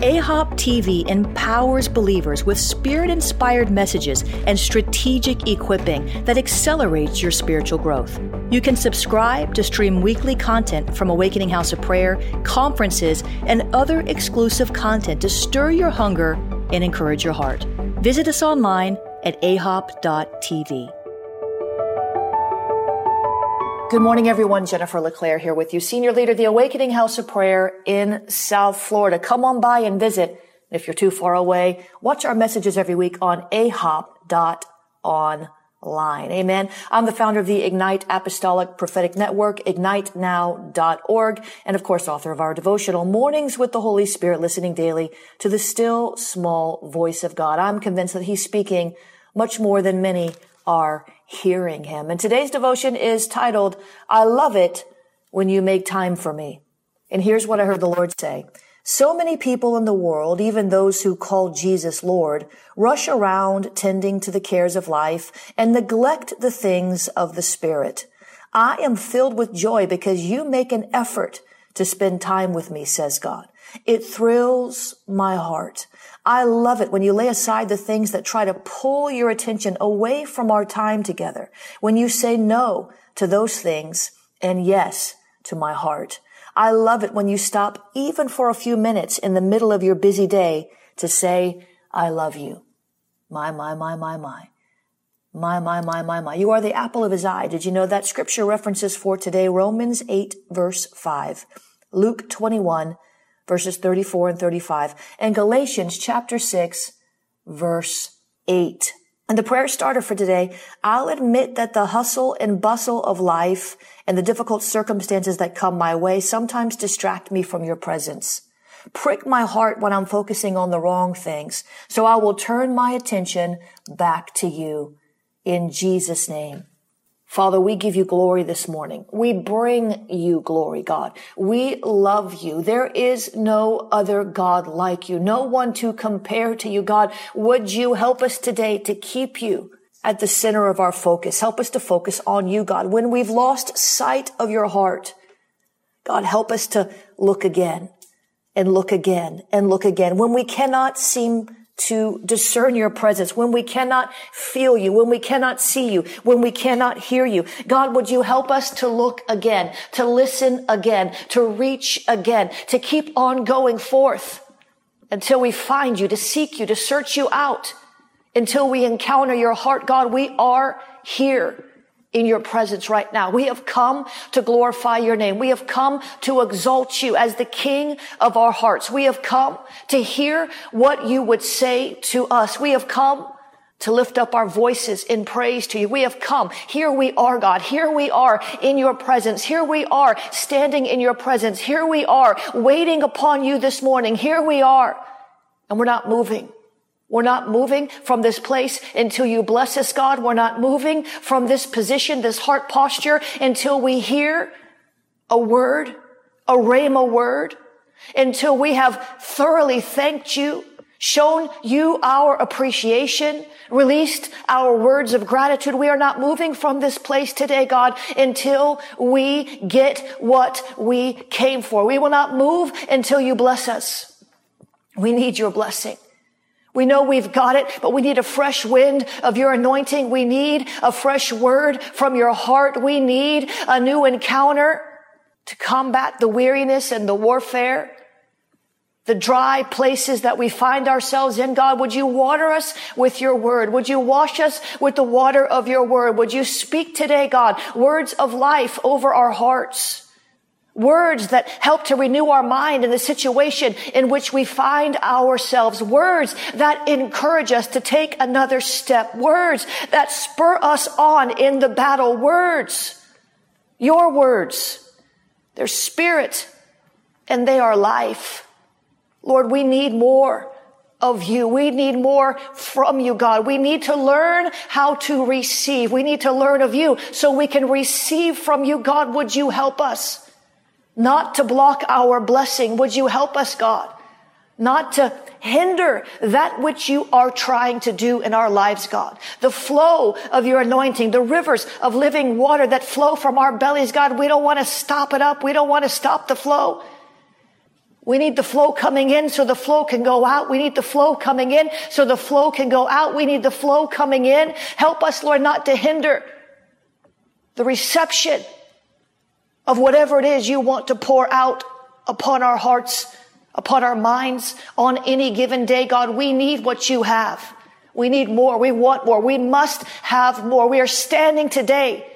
AHOP TV empowers believers with spirit inspired messages and strategic equipping that accelerates your spiritual growth. You can subscribe to stream weekly content from Awakening House of Prayer, conferences, and other exclusive content to stir your hunger and encourage your heart. Visit us online at ahop.tv. Good morning, everyone. Jennifer LeClaire here with you, Senior Leader the Awakening House of Prayer in South Florida. Come on by and visit. If you're too far away, watch our messages every week on ahop.online. Amen. I'm the founder of the Ignite Apostolic Prophetic Network, ignitenow.org, and of course, author of our devotional Mornings with the Holy Spirit, listening daily to the still small voice of God. I'm convinced that He's speaking much more than many are hearing him. And today's devotion is titled, I love it when you make time for me. And here's what I heard the Lord say. So many people in the world, even those who call Jesus Lord, rush around tending to the cares of life and neglect the things of the Spirit. I am filled with joy because you make an effort to spend time with me, says God. It thrills my heart. I love it when you lay aside the things that try to pull your attention away from our time together. When you say no to those things and yes to my heart. I love it when you stop even for a few minutes in the middle of your busy day to say, I love you. My, my, my, my, my. My, my, my, my, my. You are the apple of his eye. Did you know that scripture references for today? Romans 8 verse 5. Luke 21 verses 34 and 35, and Galatians chapter 6, verse 8. And the prayer starter for today, I'll admit that the hustle and bustle of life and the difficult circumstances that come my way sometimes distract me from your presence. Prick my heart when I'm focusing on the wrong things. So I will turn my attention back to you in Jesus name. Father, we give you glory this morning. We bring you glory, God. We love you. There is no other God like you, no one to compare to you, God. Would you help us today to keep you at the center of our focus? Help us to focus on you, God. When we've lost sight of your heart, God, help us to look again and look again and look again. When we cannot seem to discern your presence, when we cannot feel you, when we cannot see you, when we cannot hear you. God, would you help us to look again, to listen again, to reach again, to keep on going forth until we find you, to seek you, to search you out until we encounter your heart. God, we are here in your presence right now. We have come to glorify your name. We have come to exalt you as the king of our hearts. We have come to hear what you would say to us. We have come to lift up our voices in praise to you. We have come. Here we are, God. Here we are in your presence. Here we are standing in your presence. Here we are waiting upon you this morning. Here we are. And we're not moving. We're not moving from this place until you bless us, God. We're not moving from this position, this heart posture until we hear a word, a rhema word, until we have thoroughly thanked you, shown you our appreciation, released our words of gratitude. We are not moving from this place today, God, until we get what we came for. We will not move until you bless us. We need your blessing. We know we've got it, but we need a fresh wind of your anointing. We need a fresh word from your heart. We need a new encounter to combat the weariness and the warfare, the dry places that we find ourselves in. God, would you water us with your word? Would you wash us with the water of your word? Would you speak today, God, words of life over our hearts? Words that help to renew our mind in the situation in which we find ourselves. Words that encourage us to take another step. Words that spur us on in the battle. Words. Your words. They're spirit and they are life. Lord, we need more of you. We need more from you, God. We need to learn how to receive. We need to learn of you so we can receive from you. God, would you help us? Not to block our blessing. Would you help us, God? Not to hinder that which you are trying to do in our lives, God. The flow of your anointing, the rivers of living water that flow from our bellies, God, we don't want to stop it up. We don't want to stop the flow. We need the flow coming in so the flow can go out. We need the flow coming in so the flow can go out. We need the flow coming in. Help us, Lord, not to hinder the reception of whatever it is you want to pour out upon our hearts, upon our minds on any given day. God, we need what you have. We need more. We want more. We must have more. We are standing today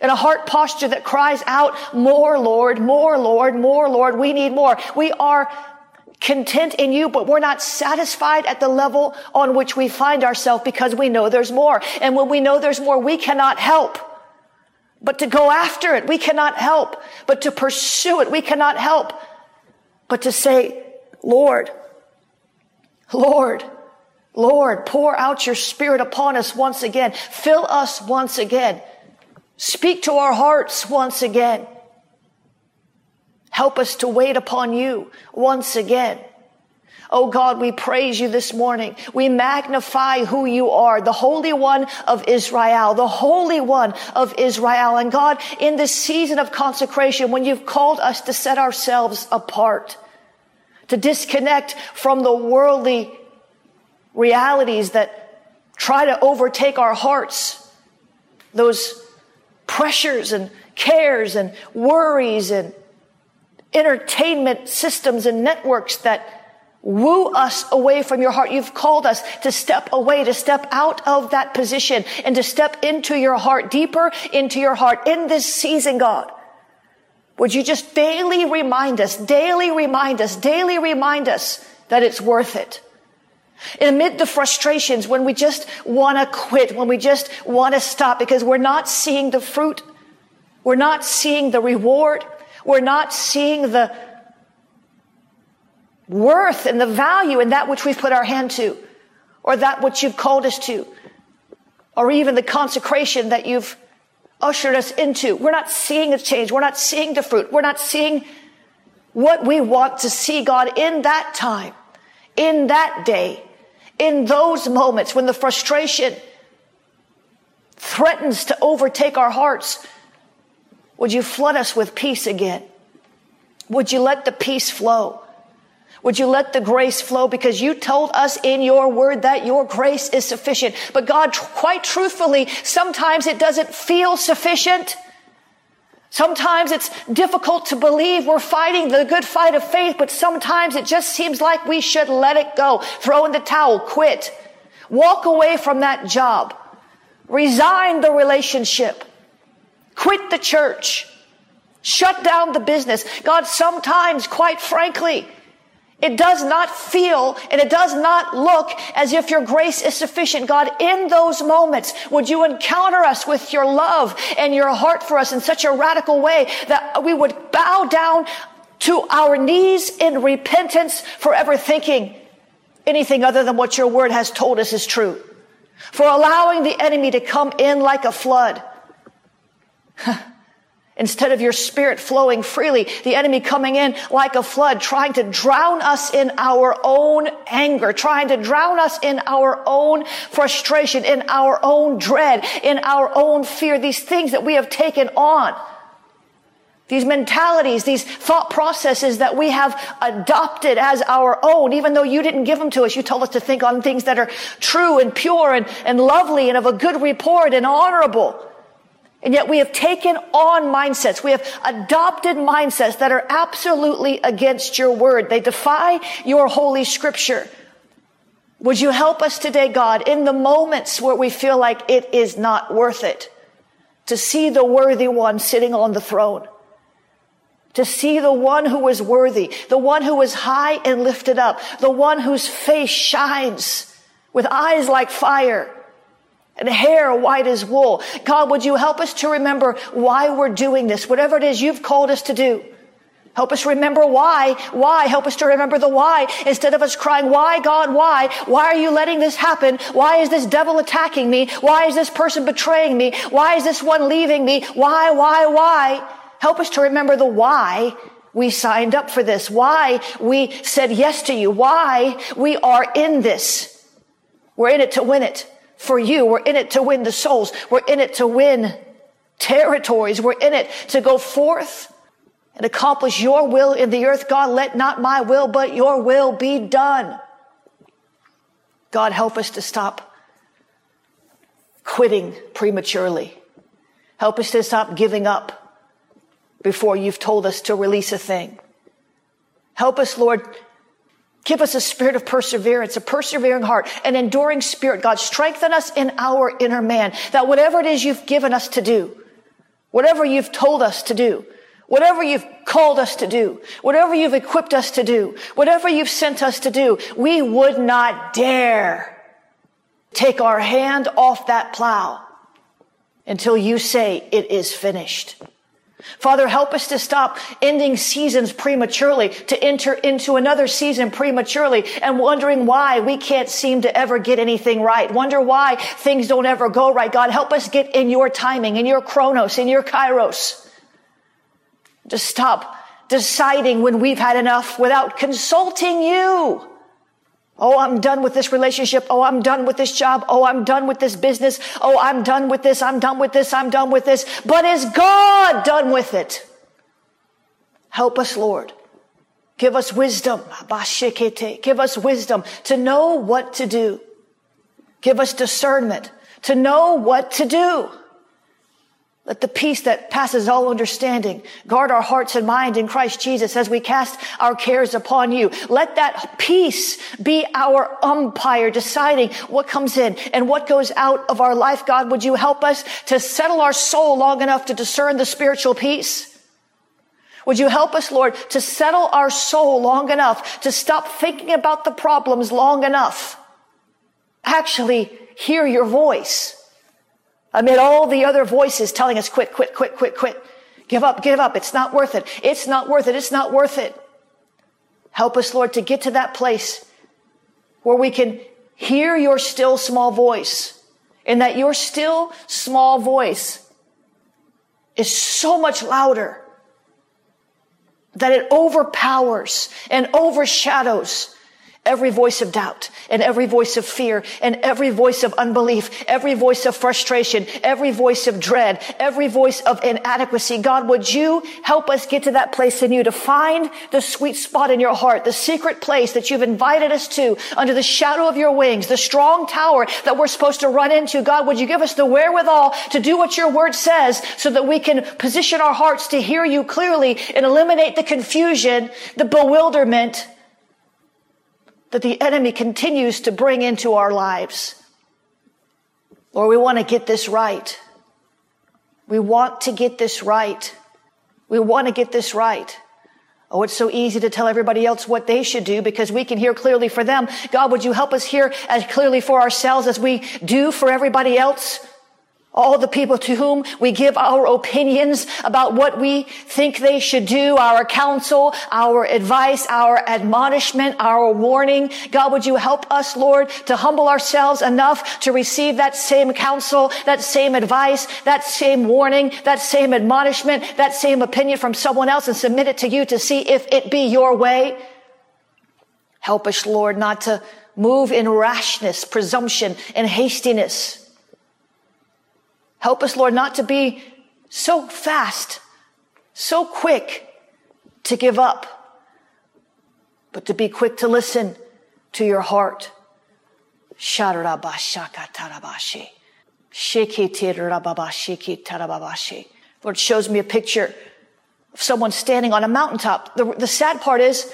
in a heart posture that cries out, more Lord, more Lord, more Lord. We need more. We are content in you, but we're not satisfied at the level on which we find ourselves because we know there's more. And when we know there's more, we cannot help but to go after it. We cannot help, but to pursue it. We cannot help, but to say, Lord, Lord, Lord, pour out your spirit upon us once again. Fill us once again. Speak to our hearts once again. Help us to wait upon you once again. Oh God, we praise you this morning. We magnify who you are, the Holy One of Israel, the Holy One of Israel. And God, in this season of consecration, when you've called us to set ourselves apart, to disconnect from the worldly realities that try to overtake our hearts, those pressures and cares and worries and entertainment systems and networks that woo us away from your heart. You've called us to step away, to step out of that position and to step into your heart, deeper into your heart in this season, God. Would you just daily remind us, daily remind us, daily remind us that it's worth it? Amid the frustrations when we just want to quit, when we just want to stop because we're not seeing the fruit, we're not seeing the reward, we're not seeing the, worth and the value in that which we've put our hand to, or that which you've called us to, or even the consecration that you've ushered us into. We're not seeing a change. We're not seeing the fruit. We're not seeing what we want to see God in that time, in that day, in those moments when the frustration threatens to overtake our hearts. Would you flood us with peace again? Would you let the peace flow? Would you let the grace flow? Because you told us in your word that your grace is sufficient. But God, quite truthfully, sometimes it doesn't feel sufficient. Sometimes it's difficult to believe we're fighting the good fight of faith, but sometimes it just seems like we should let it go, throw in the towel, quit, walk away from that job, resign the relationship, quit the church, shut down the business. God, sometimes, quite frankly, it does not feel and it does not look as if your grace is sufficient. God, in those moments, would you encounter us with your love and your heart for us in such a radical way that we would bow down to our knees in repentance for ever thinking anything other than what your word has told us is true. For allowing the enemy to come in like a flood. Instead of your spirit flowing freely, the enemy coming in like a flood, trying to drown us in our own anger, trying to drown us in our own frustration, in our own dread, in our own fear, these things that we have taken on. These mentalities, these thought processes that we have adopted as our own, even though you didn't give them to us. You told us to think on things that are true and pure and, and lovely and of a good report and honorable. And yet we have taken on mindsets. We have adopted mindsets that are absolutely against your word. They defy your holy scripture. Would you help us today, God, in the moments where we feel like it is not worth it to see the worthy one sitting on the throne, to see the one who is worthy, the one who is high and lifted up, the one whose face shines with eyes like fire and hair white as wool. God, would you help us to remember why we're doing this, whatever it is you've called us to do. Help us remember why, why, help us to remember the why instead of us crying, why God, why? Why are you letting this happen? Why is this devil attacking me? Why is this person betraying me? Why is this one leaving me? Why, why, why? Help us to remember the why we signed up for this, why we said yes to you, why we are in this. We're in it to win it for you. We're in it to win the souls. We're in it to win territories. We're in it to go forth and accomplish your will in the earth. God, let not my will, but your will be done. God, help us to stop quitting prematurely. Help us to stop giving up before you've told us to release a thing. Help us, Lord. Give us a spirit of perseverance, a persevering heart, an enduring spirit. God, strengthen us in our inner man that whatever it is you've given us to do, whatever you've told us to do, whatever you've called us to do, whatever you've equipped us to do, whatever you've sent us to do, we would not dare take our hand off that plow until you say it is finished. Father, help us to stop ending seasons prematurely, to enter into another season prematurely and wondering why we can't seem to ever get anything right. Wonder why things don't ever go right. God, help us get in your timing, in your chronos, in your kairos. To stop deciding when we've had enough without consulting you. Oh, I'm done with this relationship. Oh, I'm done with this job. Oh, I'm done with this business. Oh, I'm done with this. I'm done with this. I'm done with this. But is God done with it? Help us, Lord. Give us wisdom. Give us wisdom to know what to do. Give us discernment to know what to do. Let the peace that passes all understanding guard our hearts and mind in Christ Jesus as we cast our cares upon you. Let that peace be our umpire deciding what comes in and what goes out of our life. God, would you help us to settle our soul long enough to discern the spiritual peace? Would you help us, Lord, to settle our soul long enough to stop thinking about the problems long enough? Actually, hear your voice Amid all the other voices telling us, quit, quit, quit, quit, quit. Give up, give up. It's not worth it. It's not worth it. It's not worth it. Help us, Lord, to get to that place where we can hear your still small voice and that your still small voice is so much louder that it overpowers and overshadows every voice of doubt and every voice of fear and every voice of unbelief, every voice of frustration, every voice of dread, every voice of inadequacy. God, would you help us get to that place in you to find the sweet spot in your heart, the secret place that you've invited us to under the shadow of your wings, the strong tower that we're supposed to run into. God, would you give us the wherewithal to do what your word says so that we can position our hearts to hear you clearly and eliminate the confusion, the bewilderment, that the enemy continues to bring into our lives. Lord, we want to get this right. We want to get this right. We want to get this right. Oh, it's so easy to tell everybody else what they should do because we can hear clearly for them. God, would you help us hear as clearly for ourselves as we do for everybody else? All the people to whom we give our opinions about what we think they should do, our counsel, our advice, our admonishment, our warning. God, would you help us, Lord, to humble ourselves enough to receive that same counsel, that same advice, that same warning, that same admonishment, that same opinion from someone else and submit it to you to see if it be your way? Help us, Lord, not to move in rashness, presumption, and hastiness Help us, Lord, not to be so fast, so quick to give up, but to be quick to listen to your heart. Lord shows me a picture of someone standing on a mountaintop. The, the sad part is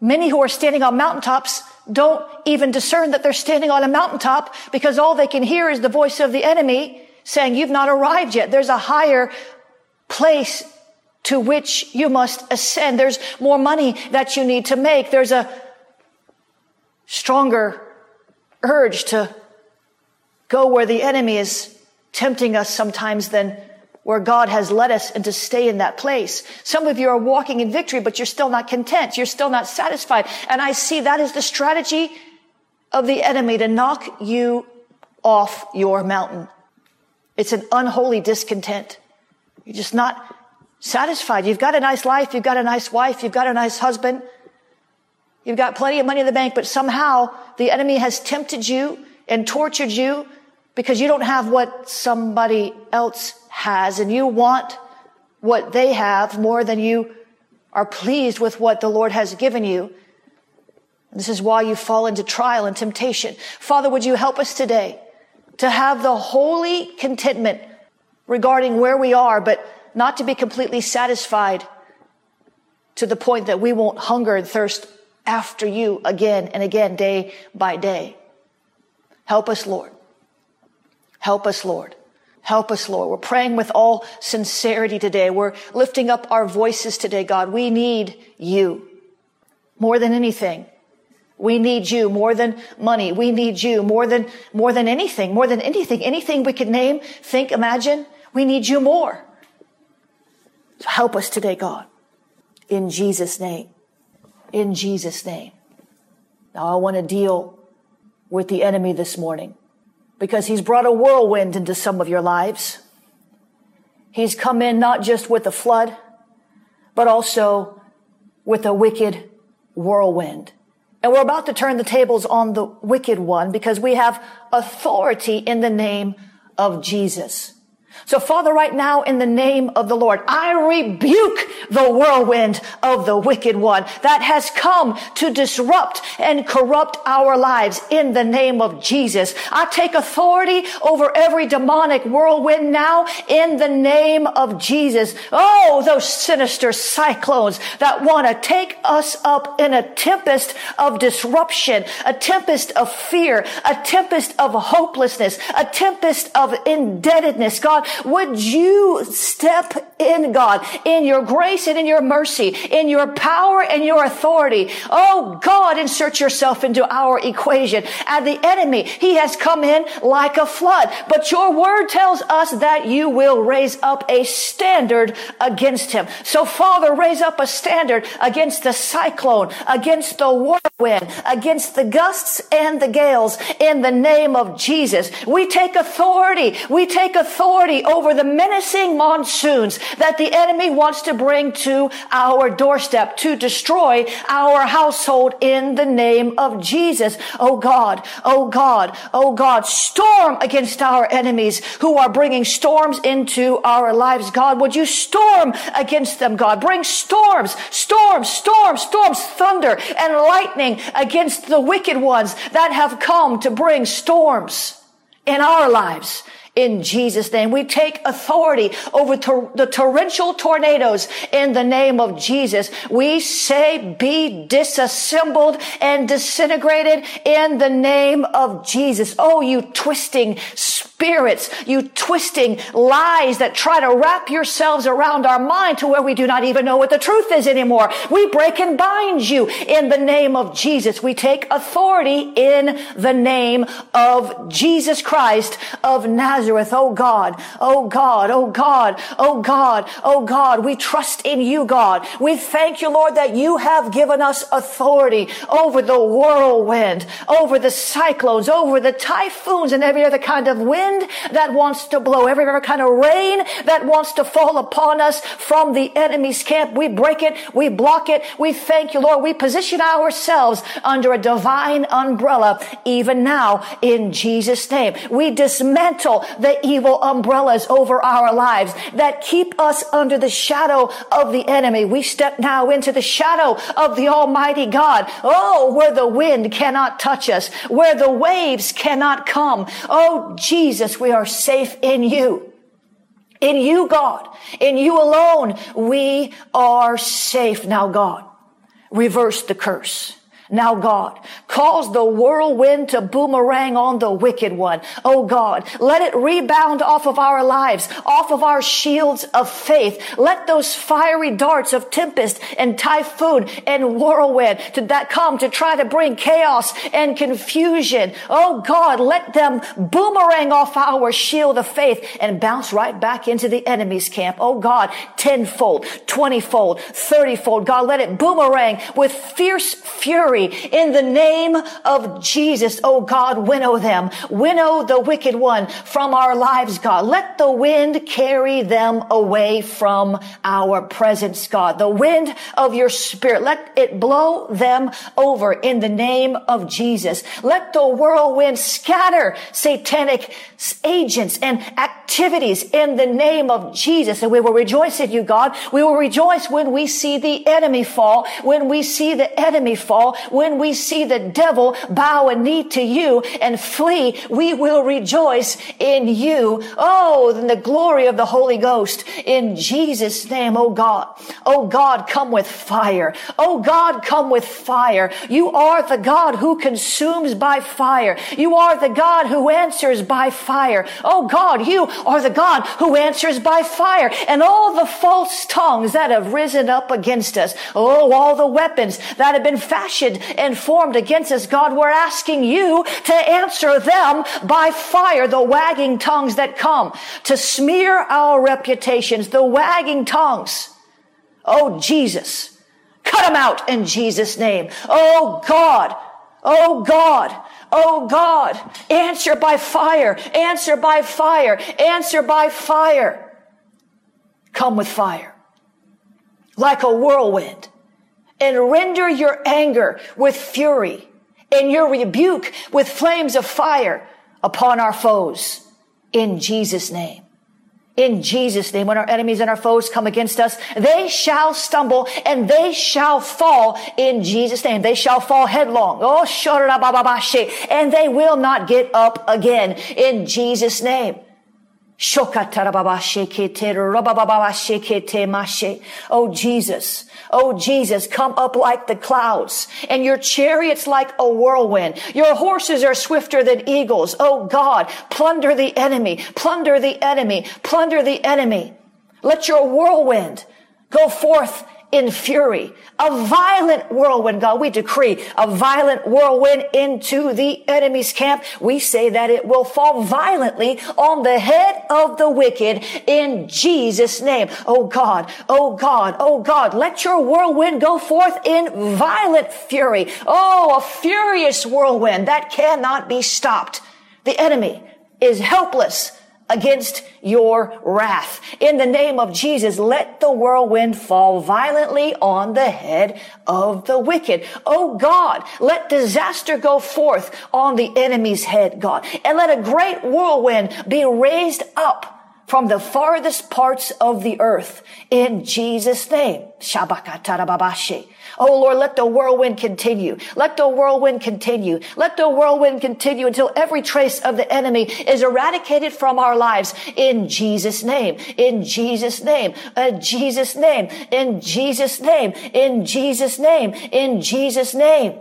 many who are standing on mountaintops don't even discern that they're standing on a mountaintop because all they can hear is the voice of the enemy saying you've not arrived yet. There's a higher place to which you must ascend. There's more money that you need to make. There's a stronger urge to go where the enemy is tempting us sometimes than where God has led us and to stay in that place. Some of you are walking in victory, but you're still not content. You're still not satisfied. And I see that is the strategy of the enemy to knock you off your mountain. It's an unholy discontent. You're just not satisfied. You've got a nice life. You've got a nice wife. You've got a nice husband. You've got plenty of money in the bank, but somehow the enemy has tempted you and tortured you because you don't have what somebody else has and you want what they have more than you are pleased with what the Lord has given you. This is why you fall into trial and temptation. Father, would you help us today to have the holy contentment regarding where we are, but not to be completely satisfied to the point that we won't hunger and thirst after you again and again, day by day. Help us, Lord. Help us, Lord. Help us, Lord. We're praying with all sincerity today. We're lifting up our voices today, God. We need you more than anything. We need you more than money. We need you more than, more than anything, more than anything, anything we could name, think, imagine. We need you more. So help us today, God. In Jesus' name. In Jesus' name. Now I want to deal with the enemy this morning because he's brought a whirlwind into some of your lives. He's come in not just with a flood, but also with a wicked whirlwind. And we're about to turn the tables on the wicked one because we have authority in the name of Jesus. So Father, right now in the name of the Lord, I rebuke the whirlwind of the wicked one that has come to disrupt and corrupt our lives in the name of Jesus. I take authority over every demonic whirlwind now in the name of Jesus. Oh, those sinister cyclones that want to take us up in a tempest of disruption, a tempest of fear, a tempest of hopelessness, a tempest of indebtedness. God, would you step in, God, in your grace and in your mercy, in your power and your authority? Oh, God, insert yourself into our equation. And the enemy, he has come in like a flood. But your word tells us that you will raise up a standard against him. So Father, raise up a standard against the cyclone, against the whirlwind, against the gusts and the gales in the name of Jesus. We take authority. We take authority over the menacing monsoons that the enemy wants to bring to our doorstep to destroy our household in the name of Jesus. Oh God, oh God, oh God, storm against our enemies who are bringing storms into our lives. God, would you storm against them, God? Bring storms, storms, storms, storms, thunder and lightning against the wicked ones that have come to bring storms in our lives in Jesus' name. We take authority over tor- the torrential tornadoes in the name of Jesus. We say be disassembled and disintegrated in the name of Jesus. Oh, you twisting spirits, you twisting lies that try to wrap yourselves around our mind to where we do not even know what the truth is anymore. We break and bind you in the name of Jesus. We take authority in the name of Jesus Christ of Nazareth. Oh God, oh God, oh God, oh God, oh God. We trust in you, God. We thank you, Lord, that you have given us authority over the whirlwind, over the cyclones, over the typhoons and every other kind of wind wind that wants to blow, every other kind of rain that wants to fall upon us from the enemy's camp. We break it. We block it. We thank you, Lord. We position ourselves under a divine umbrella even now in Jesus name. We dismantle the evil umbrellas over our lives that keep us under the shadow of the enemy. We step now into the shadow of the Almighty God. Oh, where the wind cannot touch us, where the waves cannot come. Oh, Jesus we are safe in you. In you, God. In you alone, we are safe. Now, God, reverse the curse. Now God, cause the whirlwind to boomerang on the wicked one. Oh God, let it rebound off of our lives, off of our shields of faith. Let those fiery darts of tempest and typhoon and whirlwind to that come to try to bring chaos and confusion. Oh God, let them boomerang off our shield of faith and bounce right back into the enemy's camp. Oh God, tenfold, twentyfold, thirtyfold. God, let it boomerang with fierce fury in the name of Jesus. Oh God, winnow them. Winnow the wicked one from our lives, God. Let the wind carry them away from our presence, God. The wind of your spirit. Let it blow them over in the name of Jesus. Let the whirlwind scatter satanic agents and activities in the name of Jesus. And we will rejoice in you, God. We will rejoice when we see the enemy fall, when we see the enemy fall, when we see the devil bow a knee to you and flee, we will rejoice in you. Oh, in the glory of the Holy Ghost in Jesus name. Oh God. Oh God, come with fire. Oh God, come with fire. You are the God who consumes by fire. You are the God who answers by fire. Oh God, you are the God who answers by fire and all the false tongues that have risen up against us. Oh, all the weapons that have been fashioned and formed against us, God, we're asking you to answer them by fire, the wagging tongues that come to smear our reputations, the wagging tongues. Oh, Jesus, cut them out in Jesus' name. Oh, God. Oh, God. Oh God, answer by fire, answer by fire, answer by fire. Come with fire like a whirlwind and render your anger with fury and your rebuke with flames of fire upon our foes in Jesus name. In Jesus name, when our enemies and our foes come against us, they shall stumble and they shall fall in Jesus name. They shall fall headlong. Oh, and they will not get up again in Jesus name. Oh Jesus, oh Jesus, come up like the clouds and your chariots like a whirlwind. Your horses are swifter than eagles. Oh God, plunder the enemy, plunder the enemy, plunder the enemy. Let your whirlwind go forth in fury. A violent whirlwind, God, we decree a violent whirlwind into the enemy's camp. We say that it will fall violently on the head of the wicked in Jesus' name. Oh God, oh God, oh God, let your whirlwind go forth in violent fury. Oh, a furious whirlwind that cannot be stopped. The enemy is helpless against your wrath. In the name of Jesus, let the whirlwind fall violently on the head of the wicked. Oh God, let disaster go forth on the enemy's head, God, and let a great whirlwind be raised up from the farthest parts of the earth in Jesus' name. Shabakatarababashe. Oh Lord, let the whirlwind continue. Let the whirlwind continue. Let the whirlwind continue until every trace of the enemy is eradicated from our lives in Jesus' name. In Jesus' name. In Jesus' name. In Jesus' name. In Jesus' name. In Jesus' name.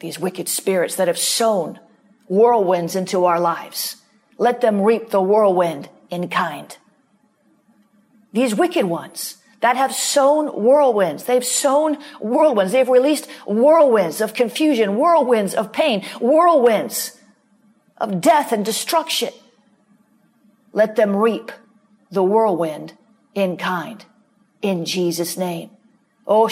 These wicked spirits that have sown whirlwinds into our lives. Let them reap the whirlwind in kind. These wicked ones that have sown whirlwinds. They've sown whirlwinds. They've released whirlwinds of confusion, whirlwinds of pain, whirlwinds of death and destruction. Let them reap the whirlwind in kind in Jesus' name. Oh,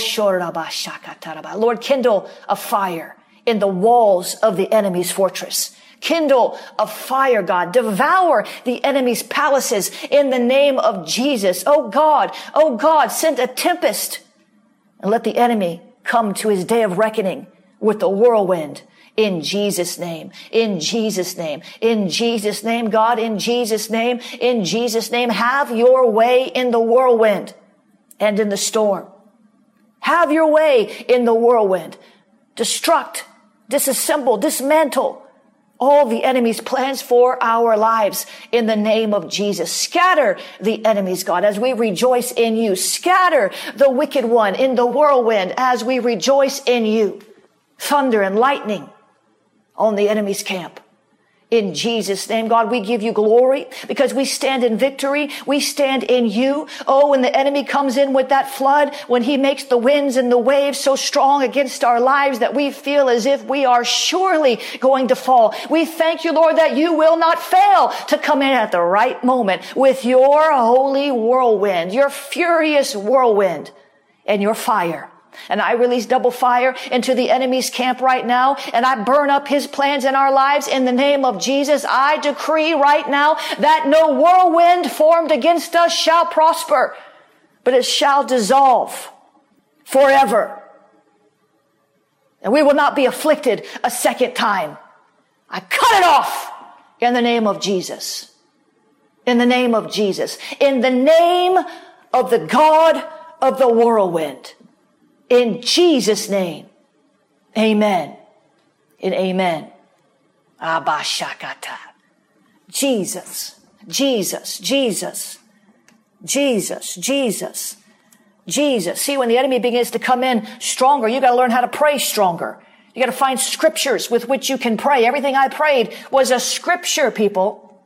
Lord, kindle a fire in the walls of the enemy's fortress. Kindle a fire, God. Devour the enemy's palaces in the name of Jesus. Oh God, oh God, send a tempest and let the enemy come to his day of reckoning with the whirlwind in Jesus name, in Jesus name, in Jesus name, God, in Jesus name, in Jesus name, have your way in the whirlwind and in the storm. Have your way in the whirlwind. Destruct, disassemble, dismantle all the enemy's plans for our lives in the name of Jesus. Scatter the enemies, God, as we rejoice in you. Scatter the wicked one in the whirlwind as we rejoice in you. thunder and lightning on the enemy's camp. In Jesus' name, God, we give you glory because we stand in victory. We stand in you. Oh, when the enemy comes in with that flood, when he makes the winds and the waves so strong against our lives that we feel as if we are surely going to fall. We thank you, Lord, that you will not fail to come in at the right moment with your holy whirlwind, your furious whirlwind and your fire. And I release double fire into the enemy's camp right now. And I burn up his plans in our lives in the name of Jesus. I decree right now that no whirlwind formed against us shall prosper, but it shall dissolve forever. And we will not be afflicted a second time. I cut it off in the name of Jesus. In the name of Jesus. In the name of the God of the whirlwind. In Jesus' name. Amen. And amen. Abashakata. Jesus, Jesus, Jesus, Jesus, Jesus, Jesus. See, when the enemy begins to come in stronger, you gotta learn how to pray stronger. You gotta find scriptures with which you can pray. Everything I prayed was a scripture, people.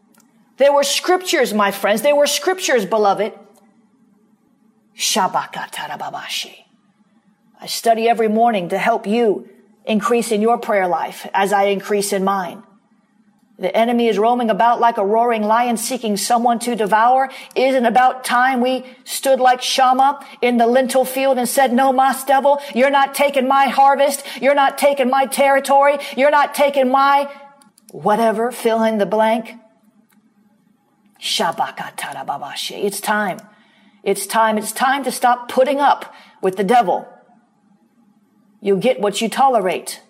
There were scriptures, my friends. There were scriptures, beloved. Shabakatarababashi. I study every morning to help you increase in your prayer life as I increase in mine. The enemy is roaming about like a roaring lion seeking someone to devour. Isn't about time we stood like Shammah in the lentil field and said, no, mas devil, you're not taking my harvest. You're not taking my territory. You're not taking my whatever, fill in the blank. It's time. It's time. It's time to stop putting up with the devil. You get what you tolerate.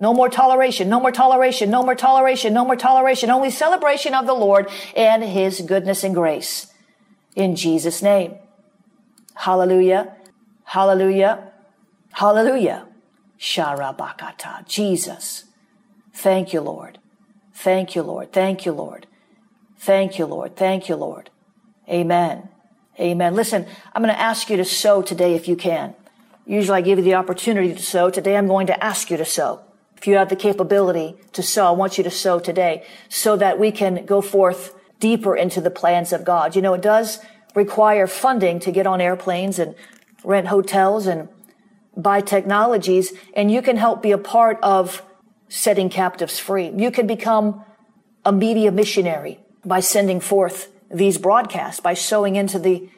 No more toleration, no more toleration, no more toleration, no more toleration, only celebration of the Lord and His goodness and grace. In Jesus' name. Hallelujah. Hallelujah. Hallelujah. Sharabakata. Jesus. Thank you, Lord. Thank you, Lord. Thank you, Lord. Thank you, Lord. Thank you, Lord. Amen. Amen. Listen, I'm going to ask you to sow today if you can. Usually I give you the opportunity to sow. Today I'm going to ask you to sow. If you have the capability to sow, I want you to sow today so that we can go forth deeper into the plans of God. You know, it does require funding to get on airplanes and rent hotels and buy technologies, and you can help be a part of setting captives free. You can become a media missionary by sending forth these broadcasts, by sowing into the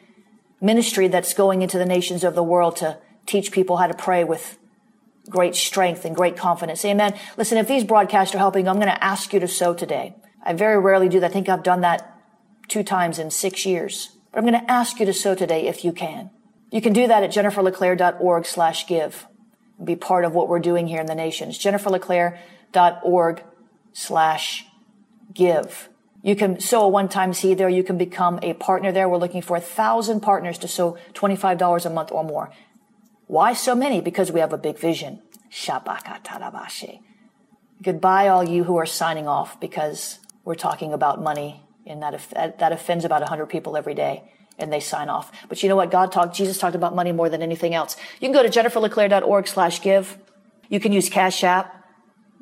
ministry that's going into the nations of the world to teach people how to pray with great strength and great confidence. Amen. Listen, if these broadcasts are helping, I'm going to ask you to sow today. I very rarely do that. I think I've done that two times in six years. But I'm going to ask you to sow today if you can. You can do that at jenniferleclaire.org slash give be part of what we're doing here in the nations. jenniferleclaire.org slash give. You can sow a one-time seed there. You can become a partner there. We're looking for a thousand partners to sow $25 a month or more. Why so many? Because we have a big vision. Shabakatarabashi. Goodbye, all you who are signing off because we're talking about money and that, that offends about 100 people every day and they sign off. But you know what? God talked, Jesus talked about money more than anything else. You can go to jenniferleclaire.org slash give. You can use Cash App,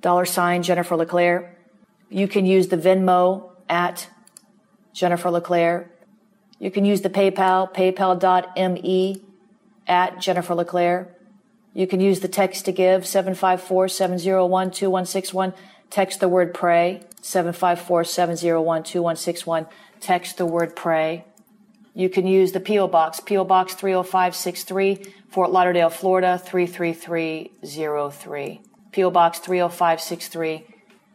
dollar sign Jennifer LeClaire. You can use the Venmo at Jennifer LeClaire. You can use the PayPal, paypal.me at Jennifer LeClaire. You can use the text to give 754-701-2161. Text the word pray 754-701-2161. Text the word pray. You can use the PO box PO box 30563 Fort Lauderdale, Florida 33303. PO box 30563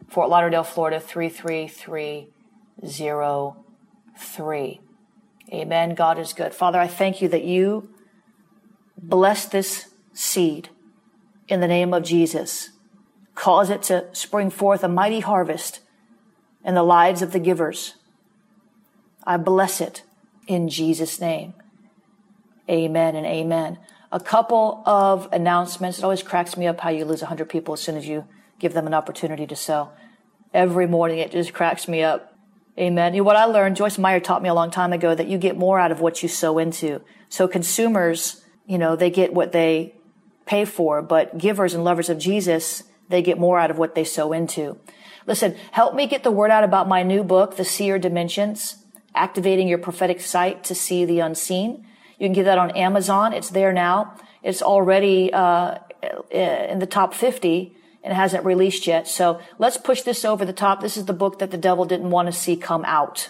Fort Lauderdale, Florida 33303. Amen. God is good. Father, I thank you that you Bless this seed in the name of Jesus. Cause it to spring forth a mighty harvest in the lives of the givers. I bless it in Jesus' name. Amen and amen. A couple of announcements. It always cracks me up how you lose 100 people as soon as you give them an opportunity to sell. Every morning it just cracks me up. Amen. You know, what I learned, Joyce Meyer taught me a long time ago that you get more out of what you sow into. So consumers you know, they get what they pay for, but givers and lovers of Jesus, they get more out of what they sow into. Listen, help me get the word out about my new book, The Seer Dimensions, activating your prophetic sight to see the unseen. You can get that on Amazon. It's there now. It's already uh, in the top 50 and hasn't released yet. So let's push this over the top. This is the book that the devil didn't want to see come out.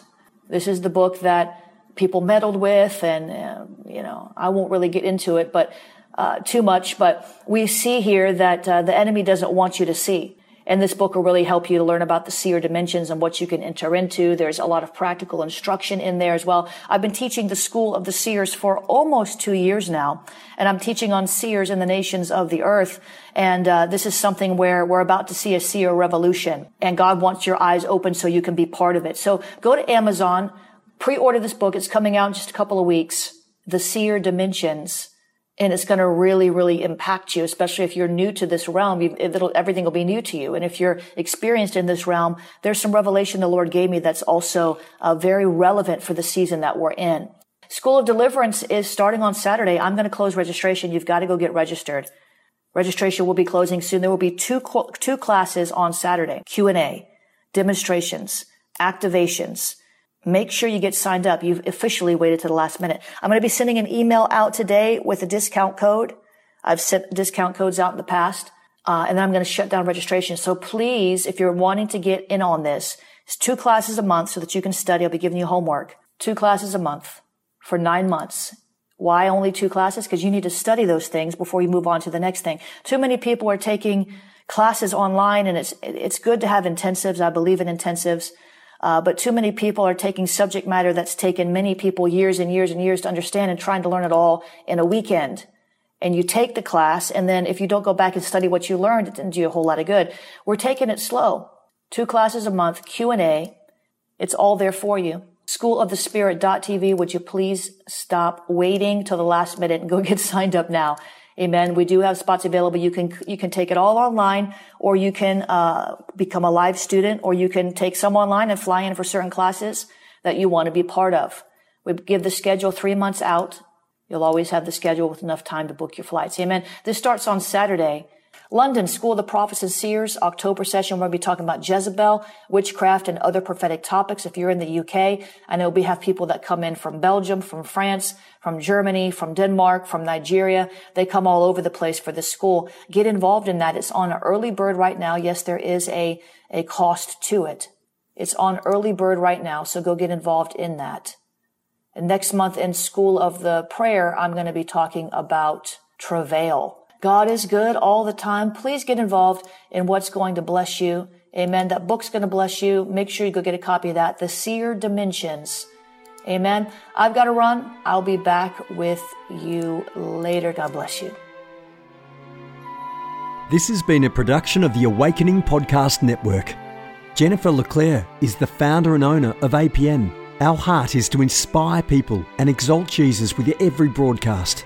This is the book that people meddled with, and uh, you know I won't really get into it, but uh, too much. But we see here that uh, the enemy doesn't want you to see. And this book will really help you to learn about the seer dimensions and what you can enter into. There's a lot of practical instruction in there as well. I've been teaching the school of the seers for almost two years now, and I'm teaching on seers in the nations of the earth. And uh, this is something where we're about to see a seer revolution, and God wants your eyes open so you can be part of it. So go to Amazon, pre-order this book. It's coming out in just a couple of weeks. The Seer Dimensions and it's going to really, really impact you, especially if you're new to this realm. everything will be new to you. And if you're experienced in this realm, there's some revelation the Lord gave me that's also uh, very relevant for the season that we're in. School of Deliverance is starting on Saturday. I'm going to close registration. You've got to go get registered. Registration will be closing soon. There will be two, two classes on Saturday. Q&A, demonstrations, activations, Make sure you get signed up. You've officially waited to the last minute. I'm going to be sending an email out today with a discount code. I've sent discount codes out in the past. Uh, and then I'm going to shut down registration. So please, if you're wanting to get in on this, it's two classes a month so that you can study. I'll be giving you homework. Two classes a month for nine months. Why only two classes? Because you need to study those things before you move on to the next thing. Too many people are taking classes online and it's, it's good to have intensives. I believe in intensives. Uh, but too many people are taking subject matter that's taken many people years and years and years to understand and trying to learn it all in a weekend. And you take the class, and then if you don't go back and study what you learned, it didn't do you a whole lot of good. We're taking it slow. Two classes a month, Q&A. It's all there for you. Schoolofthespirit.tv. Would you please stop waiting till the last minute and go get signed up now? Amen. We do have spots available. You can, you can take it all online or you can, uh, become a live student or you can take some online and fly in for certain classes that you want to be part of. We give the schedule three months out. You'll always have the schedule with enough time to book your flights. Amen. This starts on Saturday. London School of the Prophets and Seers, October session. We're going to be talking about Jezebel, witchcraft, and other prophetic topics. If you're in the UK, I know we have people that come in from Belgium, from France, from Germany, from Denmark, from Nigeria. They come all over the place for this school. Get involved in that. It's on early bird right now. Yes, there is a, a cost to it. It's on early bird right now, so go get involved in that. And next month in School of the Prayer, I'm going to be talking about travail. God is good all the time. Please get involved in what's going to bless you. Amen. That book's going to bless you. Make sure you go get a copy of that. The Seer Dimensions. Amen. I've got to run. I'll be back with you later. God bless you. This has been a production of the Awakening Podcast Network. Jennifer LeClaire is the founder and owner of APN. Our heart is to inspire people and exalt Jesus with every broadcast.